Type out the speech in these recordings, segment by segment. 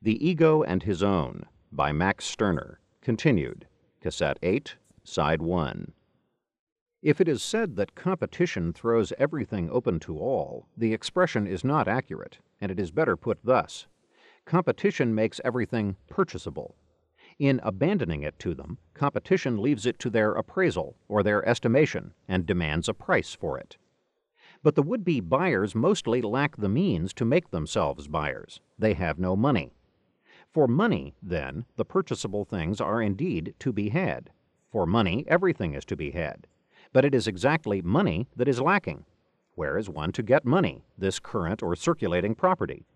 The Ego and His Own by Max Stirner. Continued. Cassette 8, Side 1. If it is said that competition throws everything open to all, the expression is not accurate, and it is better put thus Competition makes everything purchasable. In abandoning it to them, competition leaves it to their appraisal or their estimation and demands a price for it. But the would be buyers mostly lack the means to make themselves buyers. They have no money. For money, then, the purchasable things are indeed to be had. For money, everything is to be had. But it is exactly money that is lacking. Where is one to get money, this current or circulating property?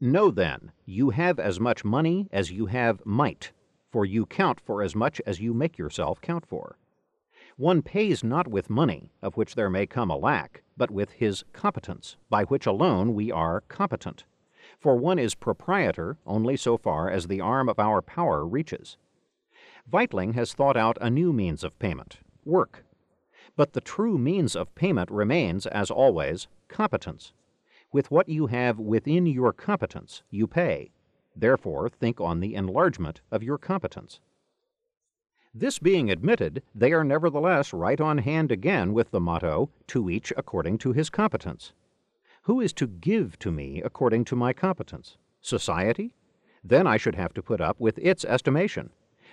Know then, you have as much money as you have might, for you count for as much as you make yourself count for. One pays not with money, of which there may come a lack, but with his competence, by which alone we are competent. For one is proprietor only so far as the arm of our power reaches. Weitling has thought out a new means of payment work. But the true means of payment remains, as always, competence. With what you have within your competence, you pay. Therefore, think on the enlargement of your competence. This being admitted, they are nevertheless right on hand again with the motto, to each according to his competence. Who is to give to me according to my competence? Society? Then I should have to put up with its estimation.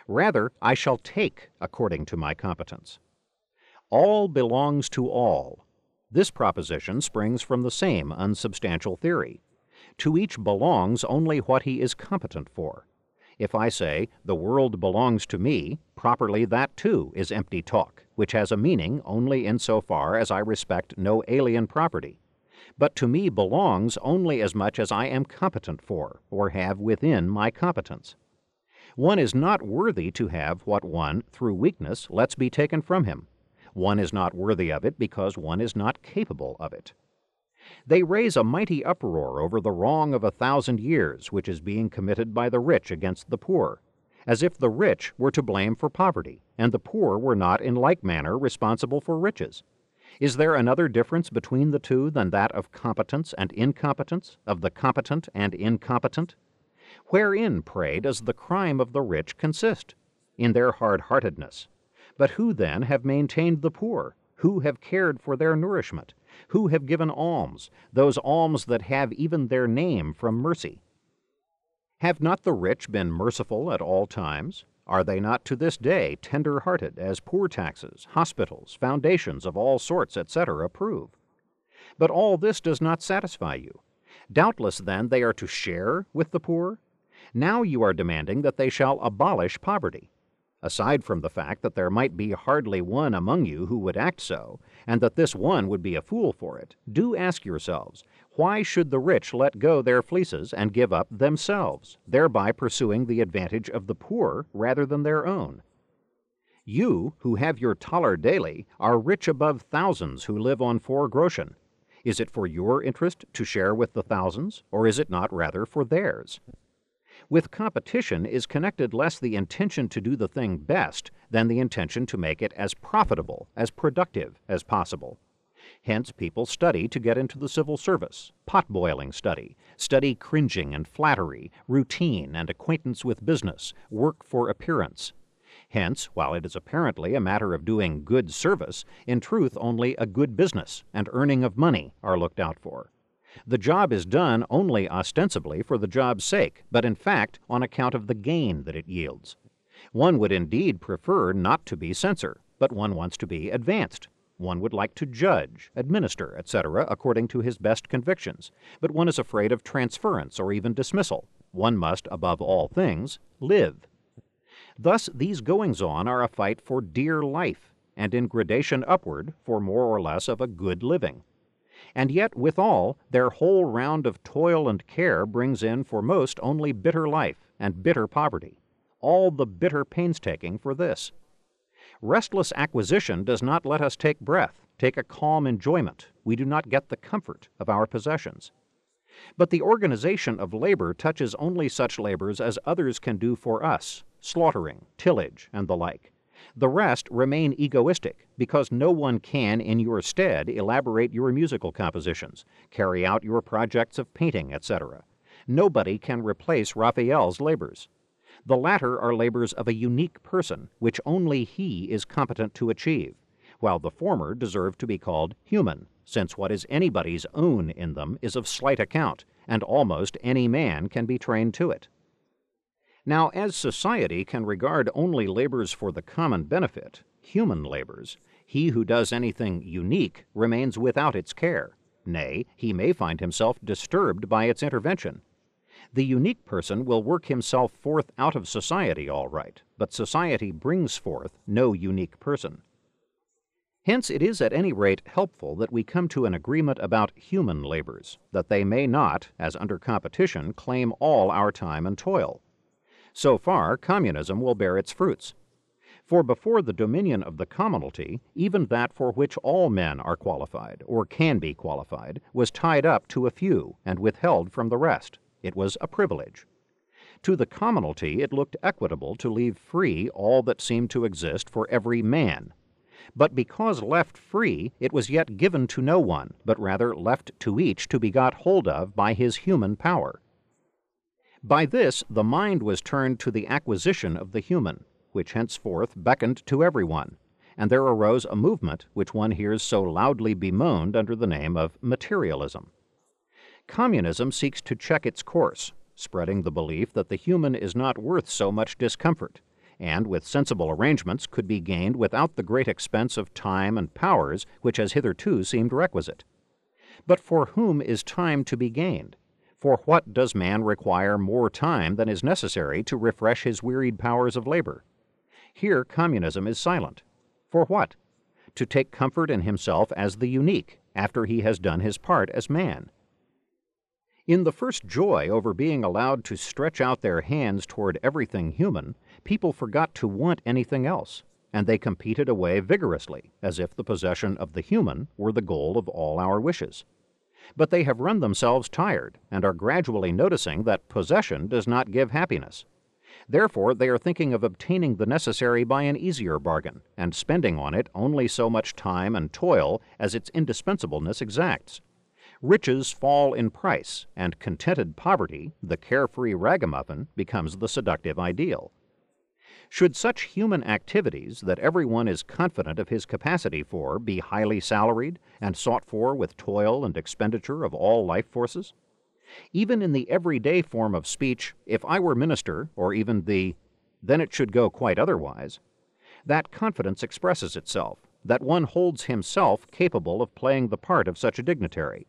Rather, I shall take according to my competence. All belongs to all, this proposition springs from the same unsubstantial theory. To each belongs only what he is competent for. If I say, the world belongs to me, properly that too is empty talk, which has a meaning only in so far as I respect no alien property. But to me belongs only as much as I am competent for, or have within my competence. One is not worthy to have what one, through weakness, lets be taken from him. One is not worthy of it because one is not capable of it. They raise a mighty uproar over the wrong of a thousand years which is being committed by the rich against the poor, as if the rich were to blame for poverty, and the poor were not in like manner responsible for riches. Is there another difference between the two than that of competence and incompetence, of the competent and incompetent? Wherein, pray, does the crime of the rich consist? In their hard heartedness, but who, then, have maintained the poor? Who have cared for their nourishment? Who have given alms, those alms that have even their name from mercy? Have not the rich been merciful at all times? Are they not to this day tender hearted, as poor taxes, hospitals, foundations of all sorts, etc., prove? But all this does not satisfy you. Doubtless, then, they are to share with the poor? Now you are demanding that they shall abolish poverty. Aside from the fact that there might be hardly one among you who would act so, and that this one would be a fool for it, do ask yourselves, why should the rich let go their fleeces and give up themselves, thereby pursuing the advantage of the poor rather than their own? You, who have your thaler daily, are rich above thousands who live on four groschen. Is it for your interest to share with the thousands, or is it not rather for theirs? With competition is connected less the intention to do the thing best than the intention to make it as profitable, as productive as possible. Hence, people study to get into the civil service, pot boiling study, study cringing and flattery, routine and acquaintance with business, work for appearance. Hence, while it is apparently a matter of doing good service, in truth only a good business and earning of money are looked out for. The job is done only ostensibly for the job's sake, but in fact on account of the gain that it yields. One would indeed prefer not to be censor, but one wants to be advanced. One would like to judge, administer, etc., according to his best convictions, but one is afraid of transference or even dismissal. One must, above all things, live. Thus, these goings on are a fight for dear life, and in gradation upward for more or less of a good living and yet withal their whole round of toil and care brings in for most only bitter life and bitter poverty, all the bitter painstaking for this. Restless acquisition does not let us take breath, take a calm enjoyment. We do not get the comfort of our possessions. But the organization of labor touches only such labors as others can do for us, slaughtering, tillage, and the like. The rest remain egoistic because no one can in your stead elaborate your musical compositions, carry out your projects of painting, etc. Nobody can replace Raphael's labors. The latter are labors of a unique person, which only he is competent to achieve, while the former deserve to be called human, since what is anybody's own in them is of slight account, and almost any man can be trained to it. Now, as society can regard only labors for the common benefit, human labors, he who does anything unique remains without its care. Nay, he may find himself disturbed by its intervention. The unique person will work himself forth out of society all right, but society brings forth no unique person. Hence, it is at any rate helpful that we come to an agreement about human labors, that they may not, as under competition, claim all our time and toil. So far, communism will bear its fruits. For before the dominion of the commonalty, even that for which all men are qualified, or can be qualified, was tied up to a few and withheld from the rest. It was a privilege. To the commonalty it looked equitable to leave free all that seemed to exist for every man, but because left free, it was yet given to no one, but rather left to each to be got hold of by his human power. By this the mind was turned to the acquisition of the human, which henceforth beckoned to everyone, and there arose a movement which one hears so loudly bemoaned under the name of materialism. Communism seeks to check its course, spreading the belief that the human is not worth so much discomfort, and with sensible arrangements could be gained without the great expense of time and powers which has hitherto seemed requisite. But for whom is time to be gained? For what does man require more time than is necessary to refresh his wearied powers of labor? Here communism is silent. For what? To take comfort in himself as the unique, after he has done his part as man. In the first joy over being allowed to stretch out their hands toward everything human, people forgot to want anything else, and they competed away vigorously, as if the possession of the human were the goal of all our wishes. But they have run themselves tired, and are gradually noticing that possession does not give happiness. Therefore, they are thinking of obtaining the necessary by an easier bargain, and spending on it only so much time and toil as its indispensableness exacts. Riches fall in price, and contented poverty, the carefree ragamuffin, becomes the seductive ideal. Should such human activities that everyone is confident of his capacity for be highly salaried and sought for with toil and expenditure of all life forces? Even in the everyday form of speech, if I were minister, or even the then it should go quite otherwise, that confidence expresses itself, that one holds himself capable of playing the part of such a dignitary.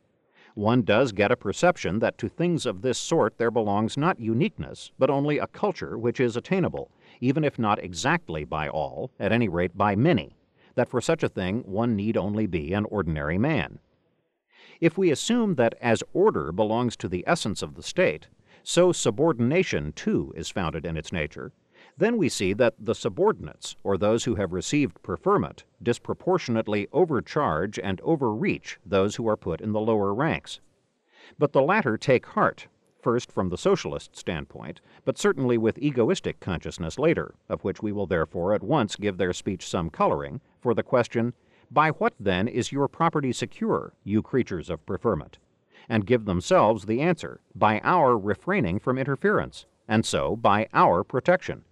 One does get a perception that to things of this sort there belongs not uniqueness, but only a culture which is attainable, even if not exactly by all, at any rate by many, that for such a thing one need only be an ordinary man. If we assume that as order belongs to the essence of the state, so subordination too is founded in its nature, then we see that the subordinates, or those who have received preferment, disproportionately overcharge and overreach those who are put in the lower ranks. But the latter take heart first from the socialist standpoint, but certainly with egoistic consciousness later, of which we will therefore at once give their speech some coloring, for the question, By what then is your property secure, you creatures of preferment? And give themselves the answer, By our refraining from interference, and so by our protection.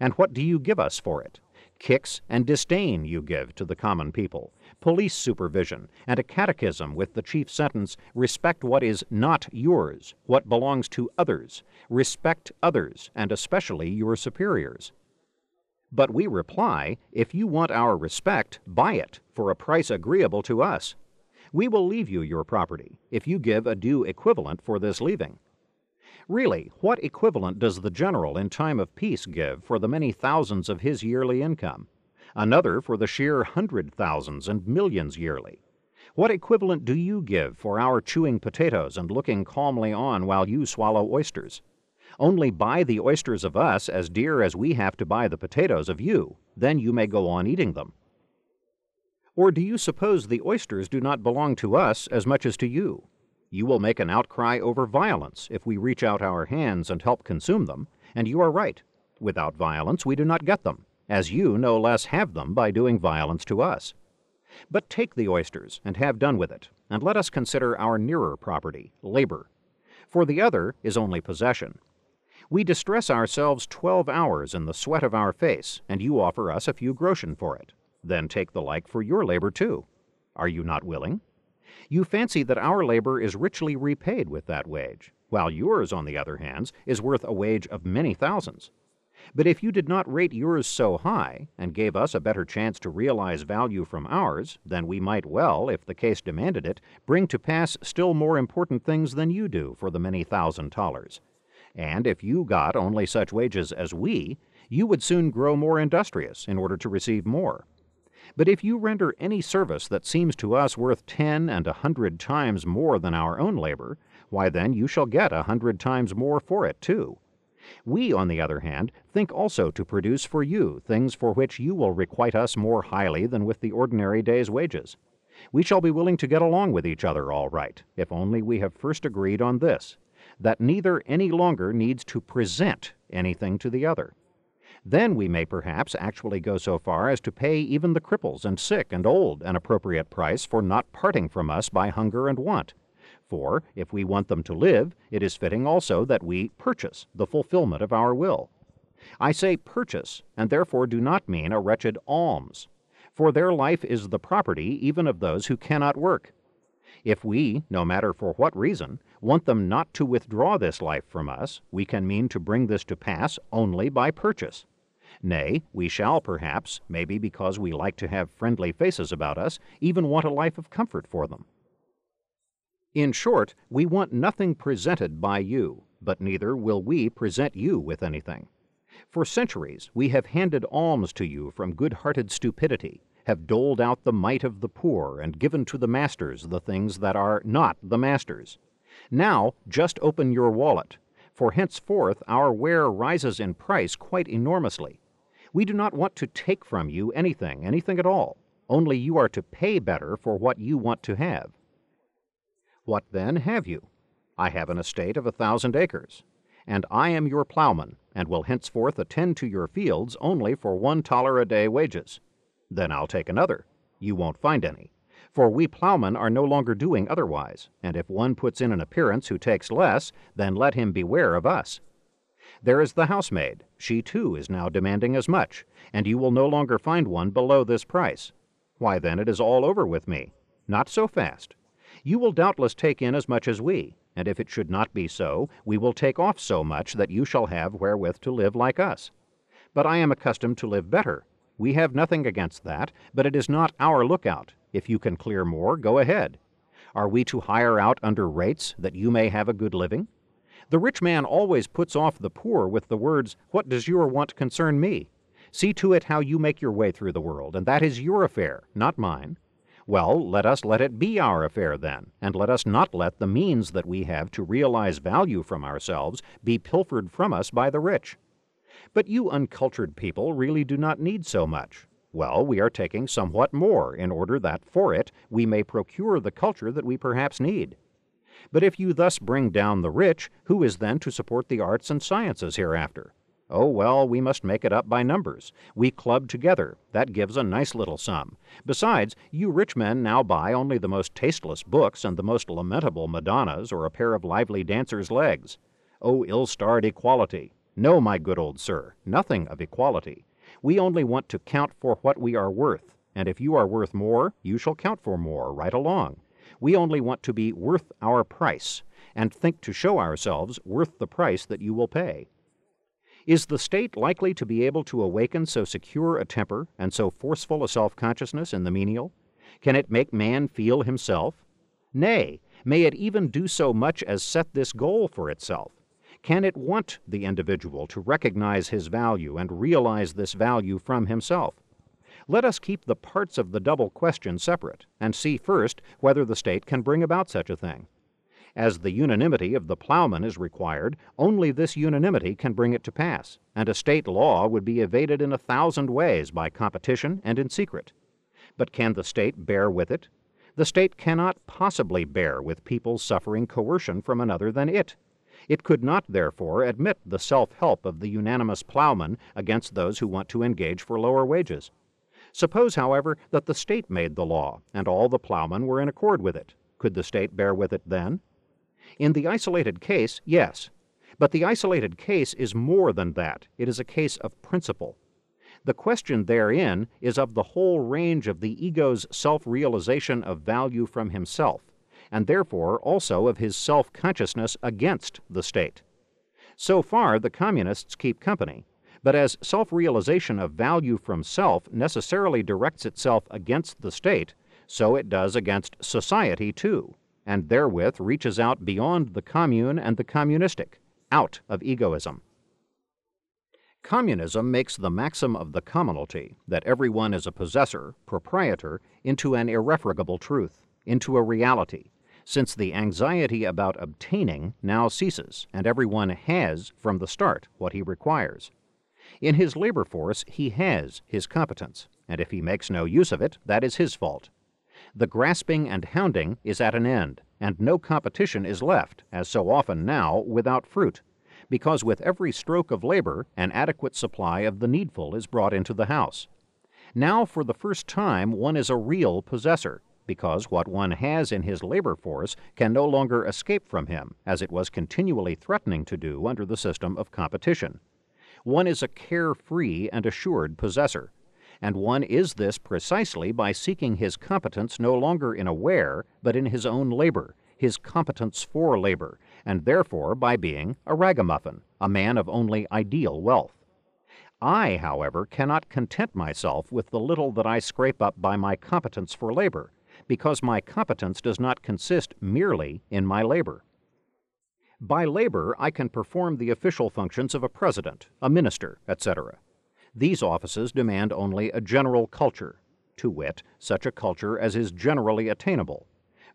And what do you give us for it? Kicks and disdain you give to the common people, police supervision, and a catechism with the chief sentence Respect what is not yours, what belongs to others, respect others, and especially your superiors. But we reply, If you want our respect, buy it for a price agreeable to us. We will leave you your property, if you give a due equivalent for this leaving. Really, what equivalent does the general in time of peace give for the many thousands of his yearly income? Another for the sheer hundred thousands and millions yearly? What equivalent do you give for our chewing potatoes and looking calmly on while you swallow oysters? Only buy the oysters of us as dear as we have to buy the potatoes of you, then you may go on eating them. Or do you suppose the oysters do not belong to us as much as to you? You will make an outcry over violence if we reach out our hands and help consume them, and you are right. Without violence we do not get them, as you no less have them by doing violence to us. But take the oysters and have done with it, and let us consider our nearer property, labor. for the other is only possession. We distress ourselves twelve hours in the sweat of our face, and you offer us a few groschen for it. Then take the like for your labor too. Are you not willing? You fancy that our labor is richly repaid with that wage, while yours, on the other hand, is worth a wage of many thousands. But if you did not rate yours so high, and gave us a better chance to realize value from ours, then we might well, if the case demanded it, bring to pass still more important things than you do for the many thousand thalers and if you got only such wages as we, you would soon grow more industrious in order to receive more. But if you render any service that seems to us worth ten and a hundred times more than our own labor, why then you shall get a hundred times more for it too. We, on the other hand, think also to produce for you things for which you will requite us more highly than with the ordinary day's wages. We shall be willing to get along with each other all right, if only we have first agreed on this, that neither any longer needs to present anything to the other. Then we may perhaps actually go so far as to pay even the cripples and sick and old an appropriate price for not parting from us by hunger and want. For if we want them to live, it is fitting also that we purchase the fulfillment of our will. I say purchase, and therefore do not mean a wretched alms, for their life is the property even of those who cannot work. If we, no matter for what reason, want them not to withdraw this life from us, we can mean to bring this to pass only by purchase. Nay, we shall perhaps, maybe because we like to have friendly faces about us, even want a life of comfort for them. In short, we want nothing presented by you, but neither will we present you with anything. For centuries we have handed alms to you from good hearted stupidity, have doled out the mite of the poor, and given to the masters the things that are not the masters. Now just open your wallet, for henceforth our ware rises in price quite enormously. We do not want to take from you anything, anything at all, only you are to pay better for what you want to have. What then have you? I have an estate of a thousand acres, and I am your plowman, and will henceforth attend to your fields only for one thaler a day wages. Then I'll take another. You won't find any. For we plowmen are no longer doing otherwise, and if one puts in an appearance who takes less, then let him beware of us. There is the housemaid. She too is now demanding as much, and you will no longer find one below this price. Why then it is all over with me. Not so fast. You will doubtless take in as much as we, and if it should not be so, we will take off so much that you shall have wherewith to live like us. But I am accustomed to live better. We have nothing against that, but it is not our lookout, if you can clear more, go ahead. Are we to hire out under rates that you may have a good living? The rich man always puts off the poor with the words, What does your want concern me? See to it how you make your way through the world, and that is your affair, not mine. Well, let us let it be our affair then, and let us not let the means that we have to realize value from ourselves be pilfered from us by the rich. But you uncultured people really do not need so much. Well, we are taking somewhat more in order that for it we may procure the culture that we perhaps need. But if you thus bring down the rich, who is then to support the arts and sciences hereafter? Oh, well, we must make it up by numbers. We club together. That gives a nice little sum. Besides, you rich men now buy only the most tasteless books and the most lamentable Madonnas or a pair of lively dancers' legs. Oh, ill starred equality! No, my good old sir, nothing of equality. We only want to count for what we are worth, and if you are worth more, you shall count for more right along. We only want to be worth our price, and think to show ourselves worth the price that you will pay. Is the state likely to be able to awaken so secure a temper and so forceful a self consciousness in the menial? Can it make man feel himself? Nay, may it even do so much as set this goal for itself can it want the individual to recognize his value and realize this value from himself? Let us keep the parts of the double question separate, and see first whether the state can bring about such a thing. As the unanimity of the plowman is required, only this unanimity can bring it to pass, and a state law would be evaded in a thousand ways by competition and in secret. But can the state bear with it? The state cannot possibly bear with people suffering coercion from another than it. It could not, therefore, admit the self help of the unanimous plowman against those who want to engage for lower wages. Suppose, however, that the state made the law, and all the plowmen were in accord with it. Could the state bear with it then? In the isolated case, yes. But the isolated case is more than that. It is a case of principle. The question therein is of the whole range of the ego's self realization of value from himself, and therefore also of his self consciousness against the state. So far, the communists keep company, but as self realization of value from self necessarily directs itself against the state, so it does against society too, and therewith reaches out beyond the commune and the communistic, out of egoism. Communism makes the maxim of the commonalty, that everyone is a possessor, proprietor, into an irrefragable truth, into a reality, since the anxiety about obtaining now ceases, and everyone has from the start what he requires. In his labor force he has his competence, and if he makes no use of it, that is his fault. The grasping and hounding is at an end, and no competition is left, as so often now, without fruit because with every stroke of labor an adequate supply of the needful is brought into the house. Now, for the first time, one is a real possessor, because what one has in his labor force can no longer escape from him, as it was continually threatening to do under the system of competition. One is a carefree and assured possessor, and one is this precisely by seeking his competence no longer in a ware, but in his own labor, his competence for labor, and therefore by being a ragamuffin, a man of only ideal wealth. I, however, cannot content myself with the little that I scrape up by my competence for labor, because my competence does not consist merely in my labor. By labor, I can perform the official functions of a president, a minister, etc. These offices demand only a general culture, to wit, such a culture as is generally attainable,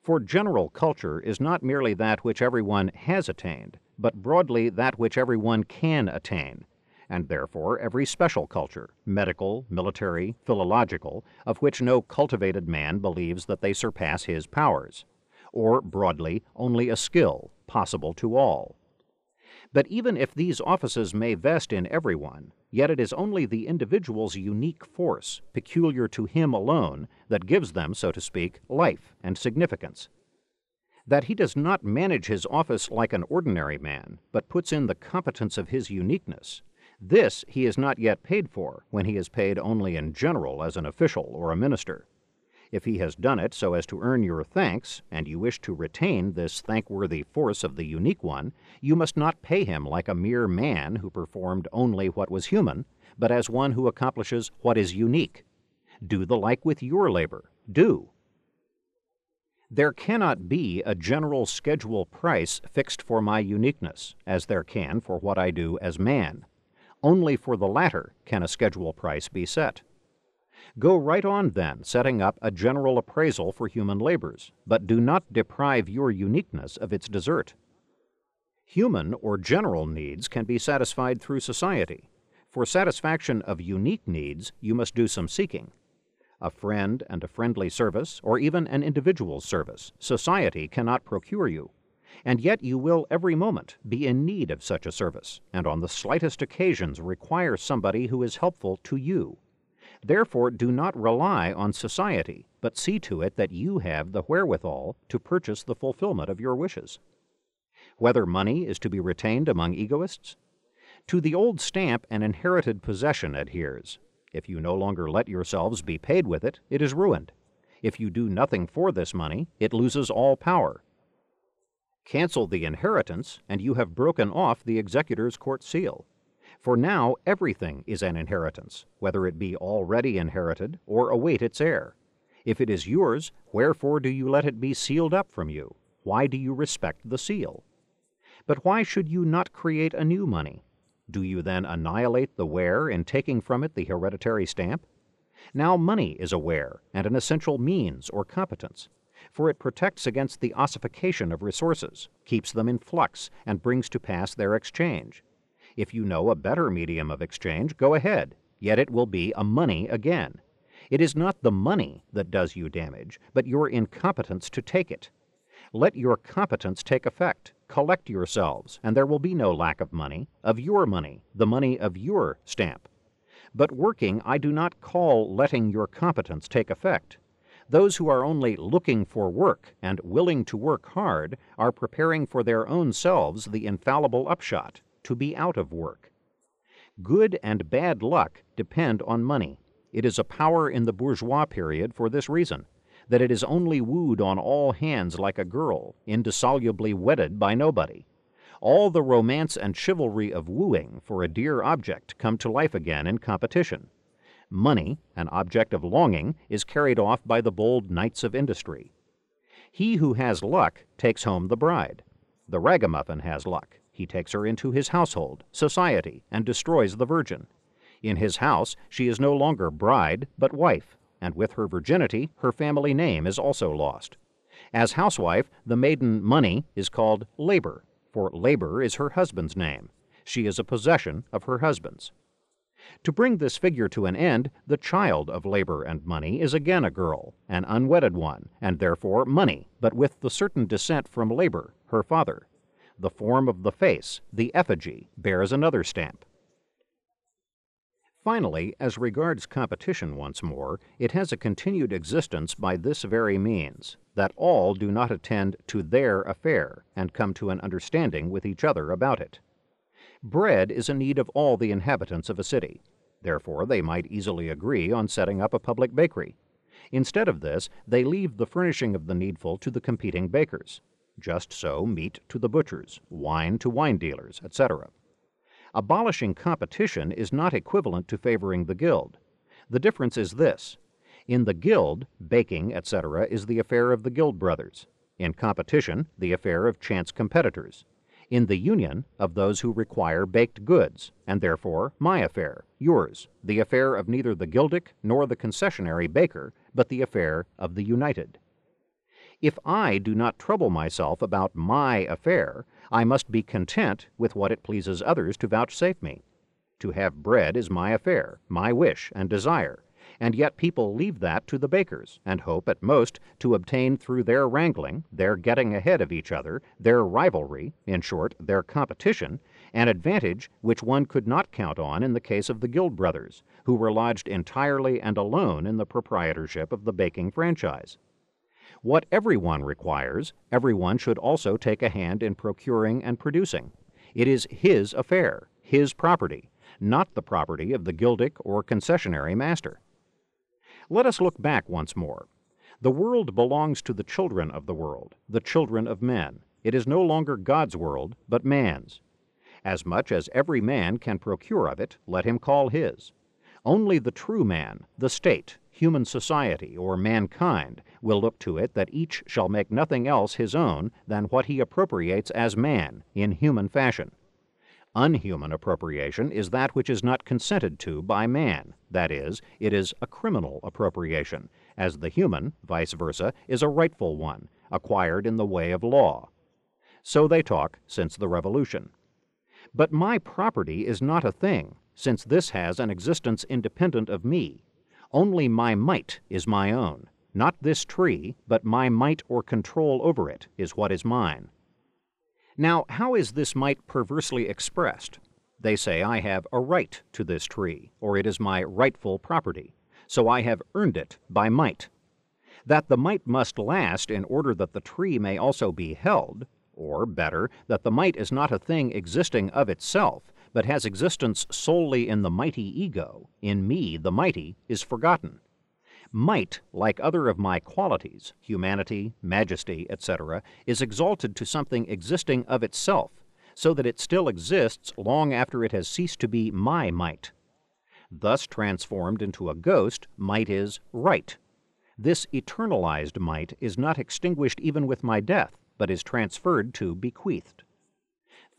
for general culture is not merely that which everyone has attained, but broadly that which everyone can attain, and therefore every special culture, medical, military, philological, of which no cultivated man believes that they surpass his powers, or broadly only a skill possible to all. But even if these offices may vest in everyone, yet it is only the individual's unique force, peculiar to him alone, that gives them, so to speak, life and significance. That he does not manage his office like an ordinary man, but puts in the competence of his uniqueness, this he is not yet paid for when he is paid only in general as an official or a minister. If he has done it so as to earn your thanks, and you wish to retain this thankworthy force of the unique one, you must not pay him like a mere man who performed only what was human, but as one who accomplishes what is unique. Do the like with your labor. Do. There cannot be a general schedule price fixed for my uniqueness, as there can for what I do as man. Only for the latter can a schedule price be set. Go right on, then, setting up a general appraisal for human labors, but do not deprive your uniqueness of its desert. Human or general needs can be satisfied through society. For satisfaction of unique needs, you must do some seeking. A friend and a friendly service, or even an individual's service, society cannot procure you. And yet you will every moment be in need of such a service, and on the slightest occasions require somebody who is helpful to you. Therefore, do not rely on society, but see to it that you have the wherewithal to purchase the fulfillment of your wishes. Whether money is to be retained among egoists? To the old stamp an inherited possession adheres. If you no longer let yourselves be paid with it, it is ruined. If you do nothing for this money, it loses all power. Cancel the inheritance, and you have broken off the executor's court seal. For now everything is an inheritance, whether it be already inherited or await its heir. If it is yours, wherefore do you let it be sealed up from you? Why do you respect the seal? But why should you not create a new money? Do you then annihilate the ware in taking from it the hereditary stamp? Now money is a ware and an essential means or competence, for it protects against the ossification of resources, keeps them in flux, and brings to pass their exchange. If you know a better medium of exchange, go ahead, yet it will be a money again. It is not the money that does you damage, but your incompetence to take it. Let your competence take effect. Collect yourselves, and there will be no lack of money, of your money, the money of your stamp. But working I do not call letting your competence take effect. Those who are only looking for work and willing to work hard are preparing for their own selves the infallible upshot to be out of work. Good and bad luck depend on money. It is a power in the bourgeois period for this reason that it is only wooed on all hands like a girl, indissolubly wedded by nobody. All the romance and chivalry of wooing for a dear object come to life again in competition. Money, an object of longing, is carried off by the bold knights of industry. He who has luck takes home the bride. The ragamuffin has luck. He takes her into his household, society, and destroys the virgin. In his house she is no longer bride, but wife, and with her virginity her family name is also lost. As housewife, the maiden Money is called Labor, for Labor is her husband's name. She is a possession of her husband's. To bring this figure to an end, the child of labor and money is again a girl, an unwedded one, and therefore money, but with the certain descent from labor, her father. The form of the face, the effigy, bears another stamp. Finally, as regards competition once more, it has a continued existence by this very means, that all do not attend to their affair, and come to an understanding with each other about it. Bread is a need of all the inhabitants of a city. Therefore, they might easily agree on setting up a public bakery. Instead of this, they leave the furnishing of the needful to the competing bakers. Just so meat to the butchers, wine to wine dealers, etc. Abolishing competition is not equivalent to favoring the guild. The difference is this. In the guild, baking, etc., is the affair of the guild brothers. In competition, the affair of chance competitors in the union of those who require baked goods, and therefore my affair, yours, the affair of neither the Guildic nor the concessionary baker, but the affair of the united. If I do not trouble myself about my affair, I must be content with what it pleases others to vouchsafe me. To have bread is my affair, my wish and desire, and yet people leave that to the bakers, and hope at most to obtain through their wrangling, their getting ahead of each other, their rivalry, in short, their competition, an advantage which one could not count on in the case of the Guild brothers, who were lodged entirely and alone in the proprietorship of the baking franchise. What everyone requires, everyone should also take a hand in procuring and producing. It is his affair, his property, not the property of the Guildic or concessionary master. Let us look back once more. The world belongs to the children of the world, the children of men. It is no longer God's world, but man's. As much as every man can procure of it, let him call his. Only the true man, the state, human society, or mankind, will look to it that each shall make nothing else his own than what he appropriates as man, in human fashion. Unhuman appropriation is that which is not consented to by man, that is, it is a criminal appropriation, as the human, vice versa, is a rightful one, acquired in the way of law. So they talk since the Revolution. But my property is not a thing, since this has an existence independent of me. Only my might is my own. Not this tree, but my might or control over it is what is mine. Now, how is this might perversely expressed? They say I have a right to this tree, or it is my rightful property, so I have earned it by might. That the might must last in order that the tree may also be held, or, better, that the might is not a thing existing of itself, but has existence solely in the mighty ego, in me, the mighty, is forgotten. Might, like other of my qualities, humanity, majesty, etc., is exalted to something existing of itself, so that it still exists long after it has ceased to be my might. Thus transformed into a ghost, might is right. This eternalized might is not extinguished even with my death, but is transferred to bequeathed.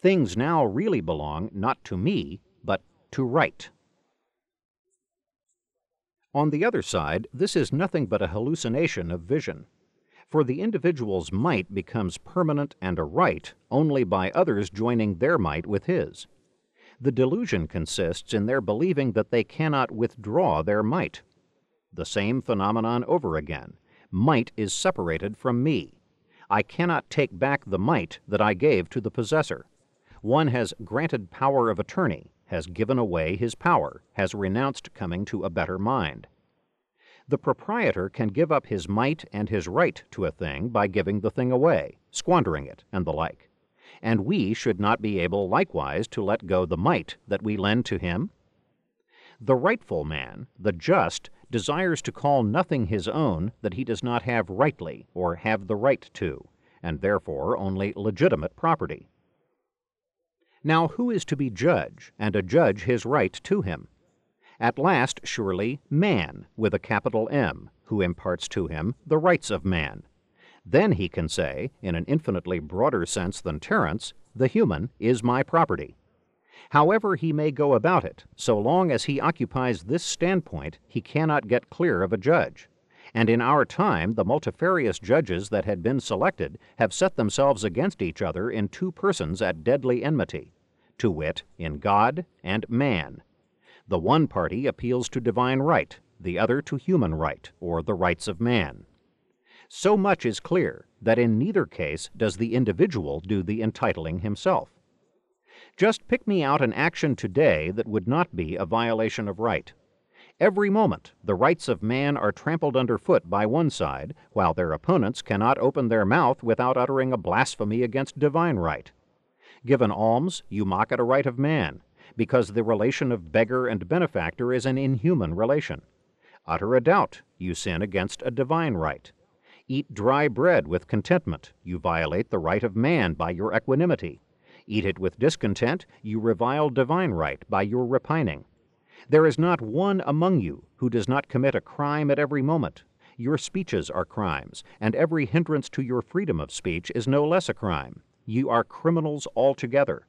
Things now really belong not to me, but to right. On the other side, this is nothing but a hallucination of vision. For the individual's might becomes permanent and a right only by others joining their might with his. The delusion consists in their believing that they cannot withdraw their might. The same phenomenon over again. Might is separated from me. I cannot take back the might that I gave to the possessor. One has granted power of attorney, has given away his power, has renounced coming to a better mind. The proprietor can give up his might and his right to a thing by giving the thing away, squandering it, and the like. And we should not be able likewise to let go the might that we lend to him? The rightful man, the just, desires to call nothing his own that he does not have rightly or have the right to, and therefore only legitimate property. Now who is to be judge, and adjudge his right to him? At last, surely, man, with a capital M, who imparts to him the rights of man. Then he can say, in an infinitely broader sense than Terence, the human is my property. However he may go about it, so long as he occupies this standpoint, he cannot get clear of a judge. And in our time, the multifarious judges that had been selected have set themselves against each other in two persons at deadly enmity, to wit, in God and man. The one party appeals to divine right, the other to human right, or the rights of man. So much is clear that in neither case does the individual do the entitling himself. Just pick me out an action today that would not be a violation of right. Every moment, the rights of man are trampled underfoot by one side, while their opponents cannot open their mouth without uttering a blasphemy against divine right. Give an alms, you mock at a right of man, because the relation of beggar and benefactor is an inhuman relation. Utter a doubt, you sin against a divine right. Eat dry bread with contentment, you violate the right of man by your equanimity. Eat it with discontent, you revile divine right by your repining. There is not one among you who does not commit a crime at every moment. Your speeches are crimes, and every hindrance to your freedom of speech is no less a crime. You are criminals altogether.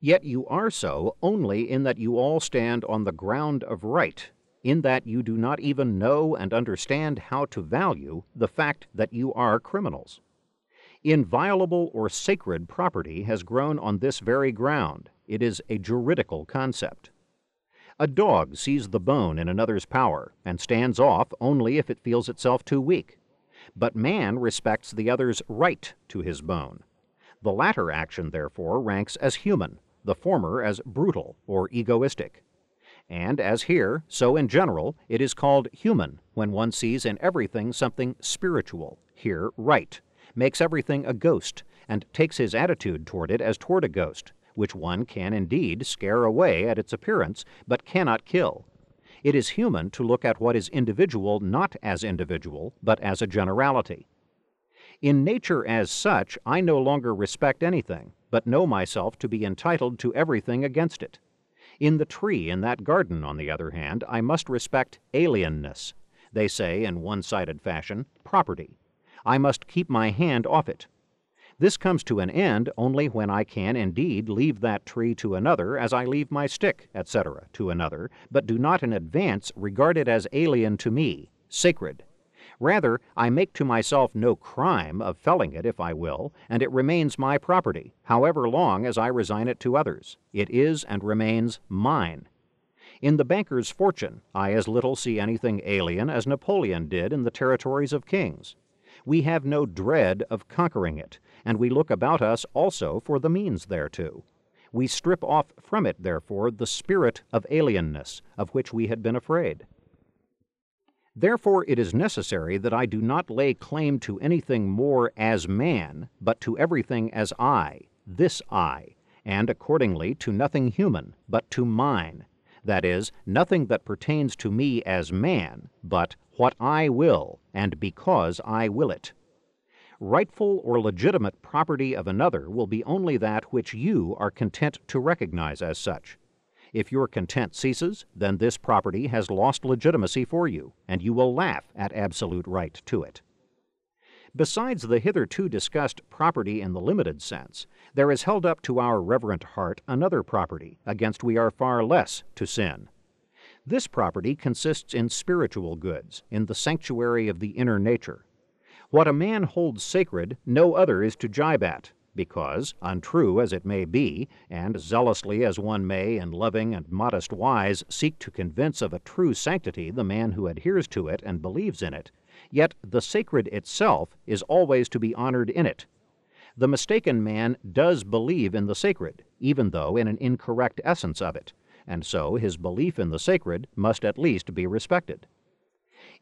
Yet you are so only in that you all stand on the ground of right, in that you do not even know and understand how to value the fact that you are criminals. Inviolable or sacred property has grown on this very ground. It is a juridical concept. A dog sees the bone in another's power and stands off only if it feels itself too weak. But man respects the other's right to his bone. The latter action, therefore, ranks as human, the former as brutal or egoistic. And as here, so in general, it is called human when one sees in everything something spiritual, here right, makes everything a ghost, and takes his attitude toward it as toward a ghost, which one can indeed scare away at its appearance, but cannot kill. It is human to look at what is individual not as individual, but as a generality. In nature as such, I no longer respect anything, but know myself to be entitled to everything against it. In the tree in that garden, on the other hand, I must respect alienness. They say, in one sided fashion, property. I must keep my hand off it. This comes to an end only when I can indeed leave that tree to another as I leave my stick, etc., to another, but do not in advance regard it as alien to me, sacred. Rather, I make to myself no crime of felling it if I will, and it remains my property, however long as I resign it to others. It is and remains mine. In the banker's fortune, I as little see anything alien as Napoleon did in the territories of kings we have no dread of conquering it, and we look about us also for the means thereto. We strip off from it, therefore, the spirit of alienness, of which we had been afraid. Therefore, it is necessary that I do not lay claim to anything more as man, but to everything as I, this I, and accordingly to nothing human, but to mine, that is, nothing that pertains to me as man, but what I will, and because I will it. Rightful or legitimate property of another will be only that which you are content to recognize as such. If your content ceases, then this property has lost legitimacy for you, and you will laugh at absolute right to it. Besides the hitherto discussed property in the limited sense, there is held up to our reverent heart another property against we are far less to sin this property consists in spiritual goods, in the sanctuary of the inner nature. What a man holds sacred, no other is to jibe at, because, untrue as it may be, and zealously as one may in loving and modest wise seek to convince of a true sanctity the man who adheres to it and believes in it, yet the sacred itself is always to be honored in it. The mistaken man does believe in the sacred, even though in an incorrect essence of it and so his belief in the sacred must at least be respected.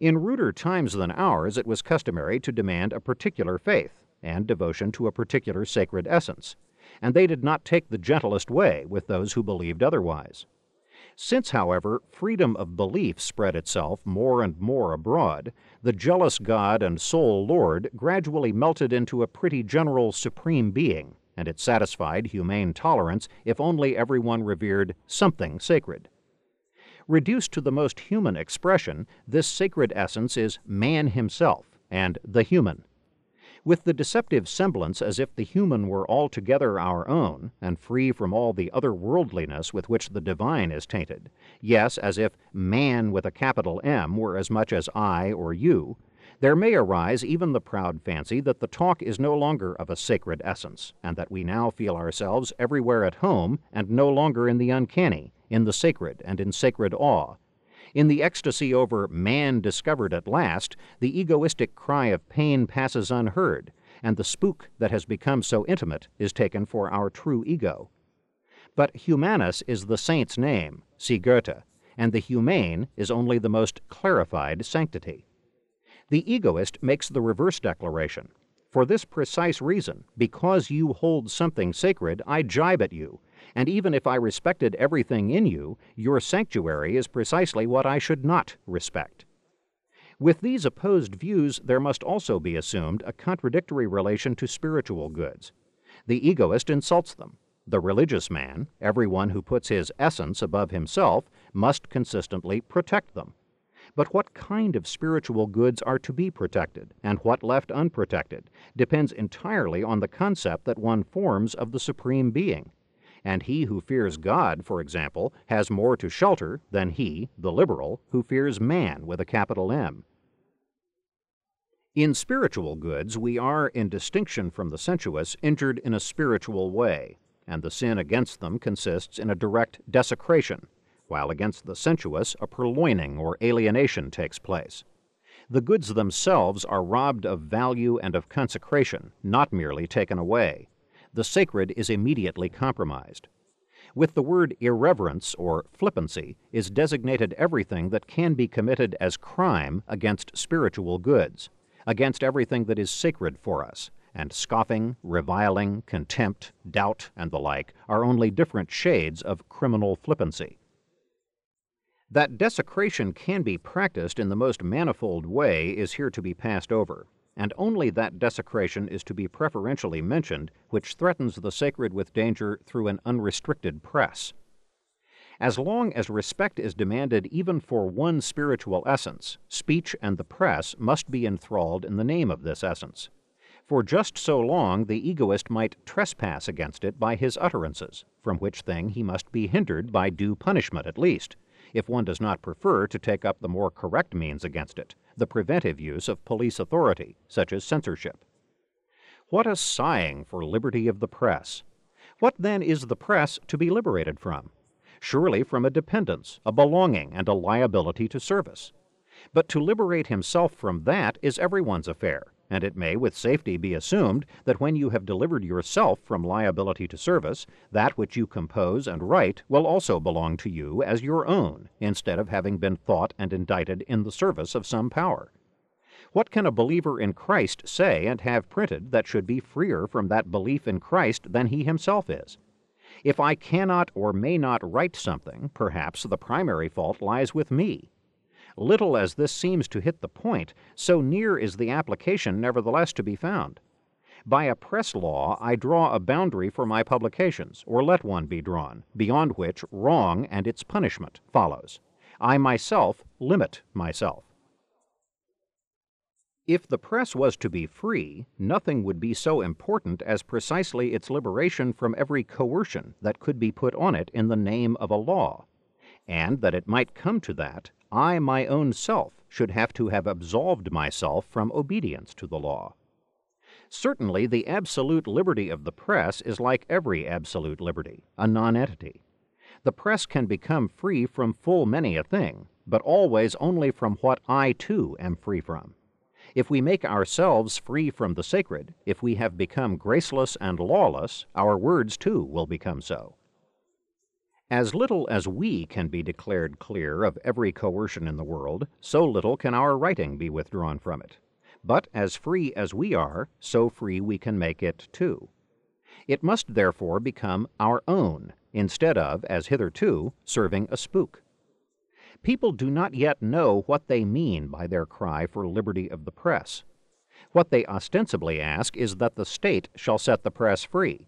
In ruder times than ours, it was customary to demand a particular faith and devotion to a particular sacred essence, and they did not take the gentlest way with those who believed otherwise. Since, however, freedom of belief spread itself more and more abroad, the jealous God and sole Lord gradually melted into a pretty general supreme being, and it satisfied humane tolerance if only everyone revered something sacred. Reduced to the most human expression, this sacred essence is man himself and the human. With the deceptive semblance as if the human were altogether our own, and free from all the otherworldliness with which the divine is tainted, yes, as if man with a capital M were as much as I or you, there may arise even the proud fancy that the talk is no longer of a sacred essence, and that we now feel ourselves everywhere at home and no longer in the uncanny, in the sacred and in sacred awe. In the ecstasy over man discovered at last, the egoistic cry of pain passes unheard, and the spook that has become so intimate is taken for our true ego. But humanus is the saint's name, see Goethe, and the humane is only the most clarified sanctity. The egoist makes the reverse declaration. For this precise reason, because you hold something sacred, I jibe at you, and even if I respected everything in you, your sanctuary is precisely what I should not respect. With these opposed views, there must also be assumed a contradictory relation to spiritual goods. The egoist insults them. The religious man, everyone who puts his essence above himself, must consistently protect them. But what kind of spiritual goods are to be protected, and what left unprotected, depends entirely on the concept that one forms of the Supreme Being and he who fears God, for example, has more to shelter than he, the liberal, who fears man with a capital M. In spiritual goods, we are, in distinction from the sensuous, injured in a spiritual way, and the sin against them consists in a direct desecration, while against the sensuous a purloining or alienation takes place. The goods themselves are robbed of value and of consecration, not merely taken away the sacred is immediately compromised. With the word irreverence or flippancy is designated everything that can be committed as crime against spiritual goods, against everything that is sacred for us, and scoffing, reviling, contempt, doubt, and the like are only different shades of criminal flippancy. That desecration can be practiced in the most manifold way is here to be passed over and only that desecration is to be preferentially mentioned which threatens the sacred with danger through an unrestricted press. As long as respect is demanded even for one spiritual essence, speech and the press must be enthralled in the name of this essence. For just so long the egoist might trespass against it by his utterances, from which thing he must be hindered by due punishment at least, if one does not prefer to take up the more correct means against it, the preventive use of police authority, such as censorship. What a sighing for liberty of the press! What then is the press to be liberated from? Surely from a dependence, a belonging, and a liability to service. But to liberate himself from that is everyone's affair, and it may with safety be assumed that when you have delivered yourself from liability to service, that which you compose and write will also belong to you as your own, instead of having been thought and indited in the service of some power. What can a believer in Christ say and have printed that should be freer from that belief in Christ than he himself is? If I cannot or may not write something, perhaps the primary fault lies with me, Little as this seems to hit the point, so near is the application nevertheless to be found. By a press law, I draw a boundary for my publications, or let one be drawn, beyond which wrong and its punishment follows. I myself limit myself. If the press was to be free, nothing would be so important as precisely its liberation from every coercion that could be put on it in the name of a law. And that it might come to that, I, my own self, should have to have absolved myself from obedience to the law. Certainly, the absolute liberty of the press is like every absolute liberty, a nonentity. The press can become free from full many a thing, but always only from what I too am free from. If we make ourselves free from the sacred, if we have become graceless and lawless, our words too will become so. As little as we can be declared clear of every coercion in the world, so little can our writing be withdrawn from it. But as free as we are, so free we can make it too. It must therefore become our own, instead of, as hitherto, serving a spook. People do not yet know what they mean by their cry for liberty of the press. What they ostensibly ask is that the state shall set the press free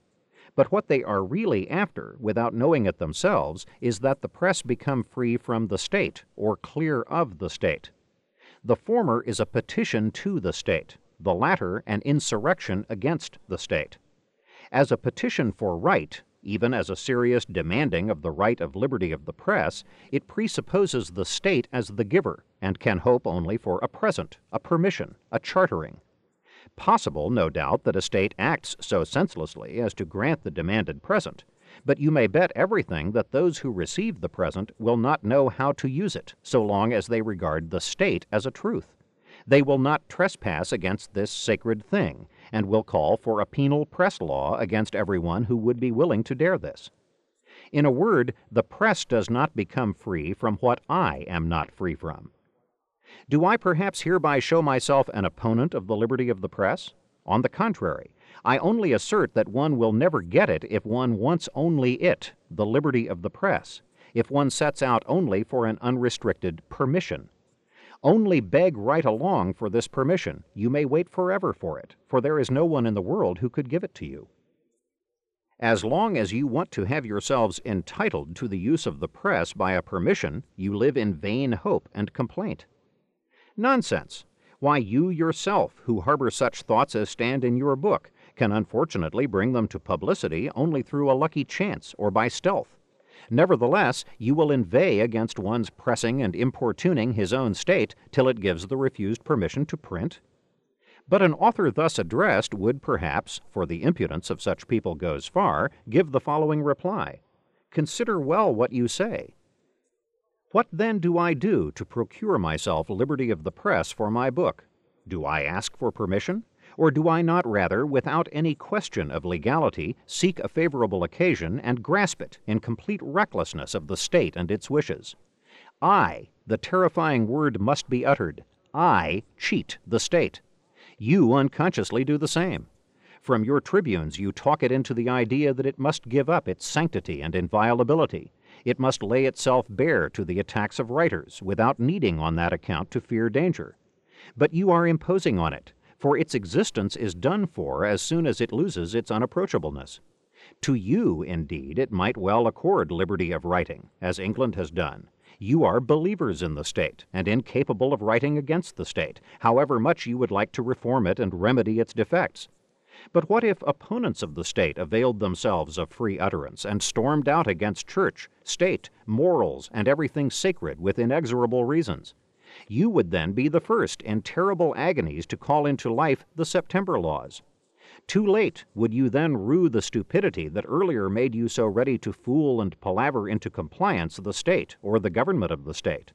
but what they are really after, without knowing it themselves, is that the press become free from the state, or clear of the state. The former is a petition to the state, the latter an insurrection against the state. As a petition for right, even as a serious demanding of the right of liberty of the press, it presupposes the state as the giver, and can hope only for a present, a permission, a chartering. Possible, no doubt, that a state acts so senselessly as to grant the demanded present, but you may bet everything that those who receive the present will not know how to use it so long as they regard the state as a truth. They will not trespass against this sacred thing, and will call for a penal press law against everyone who would be willing to dare this. In a word, the press does not become free from what I am not free from. Do I perhaps hereby show myself an opponent of the liberty of the press? On the contrary, I only assert that one will never get it if one wants only it, the liberty of the press, if one sets out only for an unrestricted permission. Only beg right along for this permission. You may wait forever for it, for there is no one in the world who could give it to you. As long as you want to have yourselves entitled to the use of the press by a permission, you live in vain hope and complaint. Nonsense! Why, you yourself, who harbor such thoughts as stand in your book, can unfortunately bring them to publicity only through a lucky chance or by stealth. Nevertheless, you will inveigh against one's pressing and importuning his own state till it gives the refused permission to print? But an author thus addressed would perhaps, for the impudence of such people goes far, give the following reply Consider well what you say. What then do I do to procure myself liberty of the press for my book? Do I ask for permission? Or do I not rather, without any question of legality, seek a favorable occasion and grasp it in complete recklessness of the state and its wishes? I, the terrifying word must be uttered, I cheat the state. You unconsciously do the same. From your tribunes you talk it into the idea that it must give up its sanctity and inviolability it must lay itself bare to the attacks of writers, without needing on that account to fear danger. But you are imposing on it, for its existence is done for as soon as it loses its unapproachableness. To you, indeed, it might well accord liberty of writing, as England has done. You are believers in the state, and incapable of writing against the state, however much you would like to reform it and remedy its defects. But what if opponents of the state availed themselves of free utterance and stormed out against church, state, morals, and everything sacred with inexorable reasons? You would then be the first in terrible agonies to call into life the September laws. Too late would you then rue the stupidity that earlier made you so ready to fool and palaver into compliance the state or the government of the state.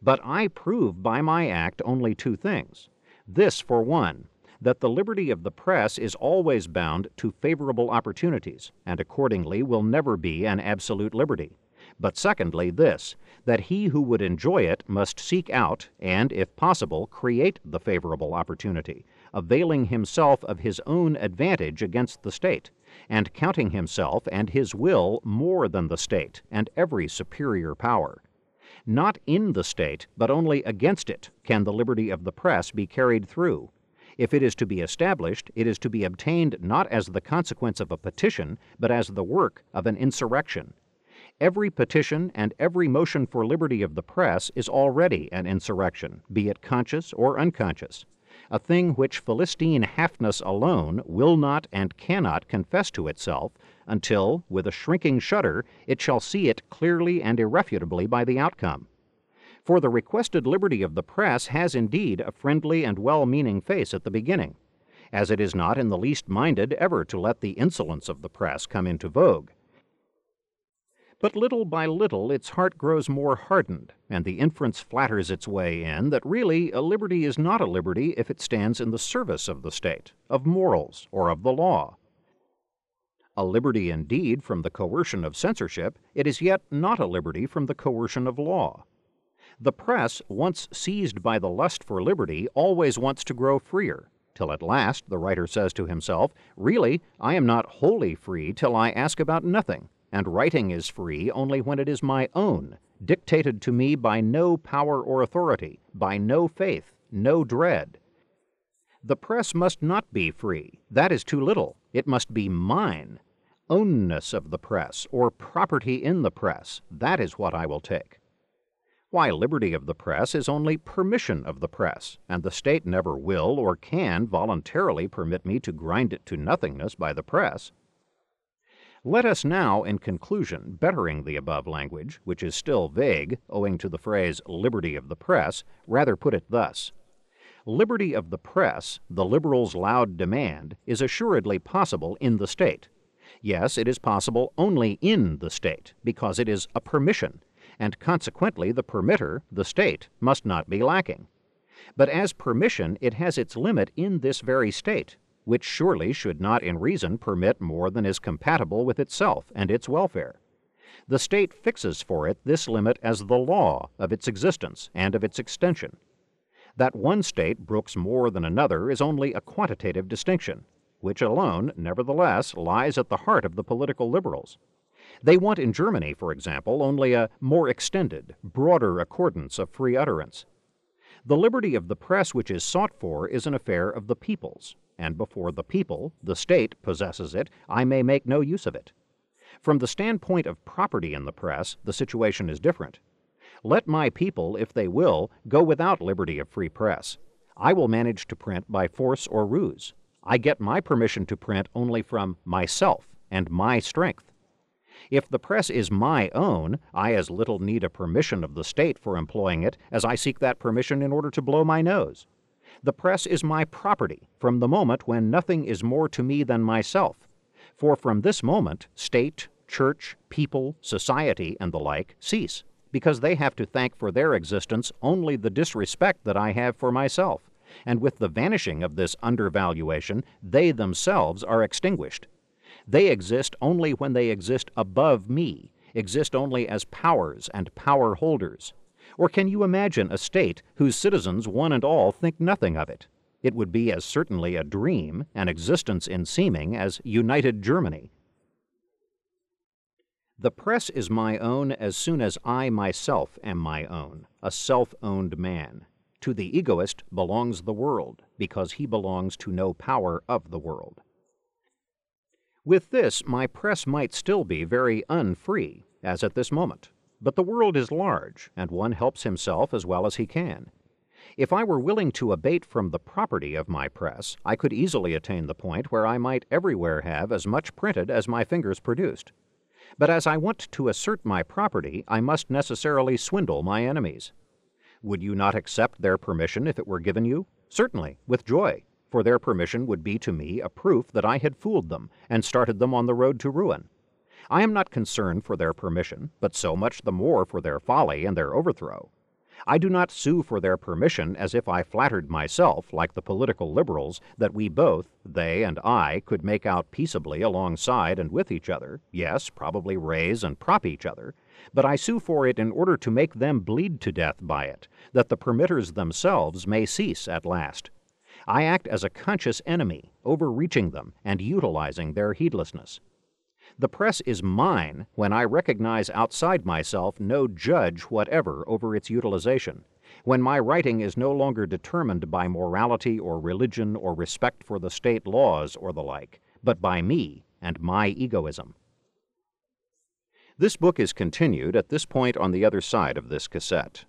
But I prove by my act only two things. This, for one, that the liberty of the press is always bound to favorable opportunities, and accordingly will never be an absolute liberty. But secondly, this, that he who would enjoy it must seek out, and, if possible, create the favorable opportunity, availing himself of his own advantage against the state, and counting himself and his will more than the state and every superior power. Not in the state, but only against it, can the liberty of the press be carried through, if it is to be established, it is to be obtained not as the consequence of a petition, but as the work of an insurrection. Every petition and every motion for liberty of the press is already an insurrection, be it conscious or unconscious, a thing which Philistine halfness alone will not and cannot confess to itself until, with a shrinking shudder, it shall see it clearly and irrefutably by the outcome. For the requested liberty of the press has indeed a friendly and well meaning face at the beginning, as it is not in the least minded ever to let the insolence of the press come into vogue. But little by little its heart grows more hardened, and the inference flatters its way in that really a liberty is not a liberty if it stands in the service of the state, of morals, or of the law. A liberty indeed from the coercion of censorship, it is yet not a liberty from the coercion of law. The press, once seized by the lust for liberty, always wants to grow freer, till at last the writer says to himself, Really, I am not wholly free till I ask about nothing, and writing is free only when it is my own, dictated to me by no power or authority, by no faith, no dread. The press must not be free. That is too little. It must be mine. Ownness of the press, or property in the press, that is what I will take. Why, liberty of the press is only permission of the press, and the state never will or can voluntarily permit me to grind it to nothingness by the press. Let us now, in conclusion, bettering the above language, which is still vague, owing to the phrase liberty of the press, rather put it thus. Liberty of the press, the liberals' loud demand, is assuredly possible in the state. Yes, it is possible only in the state, because it is a permission, and consequently the permitter, the state, must not be lacking. But as permission it has its limit in this very state, which surely should not in reason permit more than is compatible with itself and its welfare. The state fixes for it this limit as the law of its existence and of its extension. That one state brooks more than another is only a quantitative distinction, which alone, nevertheless, lies at the heart of the political liberals. They want in Germany, for example, only a more extended, broader accordance of free utterance. The liberty of the press which is sought for is an affair of the peoples, and before the people, the state, possesses it, I may make no use of it. From the standpoint of property in the press, the situation is different. Let my people, if they will, go without liberty of free press. I will manage to print by force or ruse. I get my permission to print only from myself and my strength. If the press is my own, I as little need a permission of the state for employing it as I seek that permission in order to blow my nose. The press is my property from the moment when nothing is more to me than myself, for from this moment state, church, people, society, and the like cease, because they have to thank for their existence only the disrespect that I have for myself, and with the vanishing of this undervaluation they themselves are extinguished. They exist only when they exist above me, exist only as powers and power holders. Or can you imagine a state whose citizens one and all think nothing of it? It would be as certainly a dream, an existence in seeming, as united Germany. The press is my own as soon as I myself am my own, a self owned man. To the egoist belongs the world, because he belongs to no power of the world. With this, my press might still be very unfree, as at this moment. But the world is large, and one helps himself as well as he can. If I were willing to abate from the property of my press, I could easily attain the point where I might everywhere have as much printed as my fingers produced. But as I want to assert my property, I must necessarily swindle my enemies. Would you not accept their permission if it were given you? Certainly, with joy for their permission would be to me a proof that I had fooled them and started them on the road to ruin. I am not concerned for their permission, but so much the more for their folly and their overthrow. I do not sue for their permission as if I flattered myself, like the political liberals, that we both, they and I, could make out peaceably alongside and with each other, yes, probably raise and prop each other, but I sue for it in order to make them bleed to death by it, that the permitters themselves may cease at last I act as a conscious enemy, overreaching them and utilizing their heedlessness. The press is mine when I recognize outside myself no judge whatever over its utilization, when my writing is no longer determined by morality or religion or respect for the state laws or the like, but by me and my egoism. This book is continued at this point on the other side of this cassette.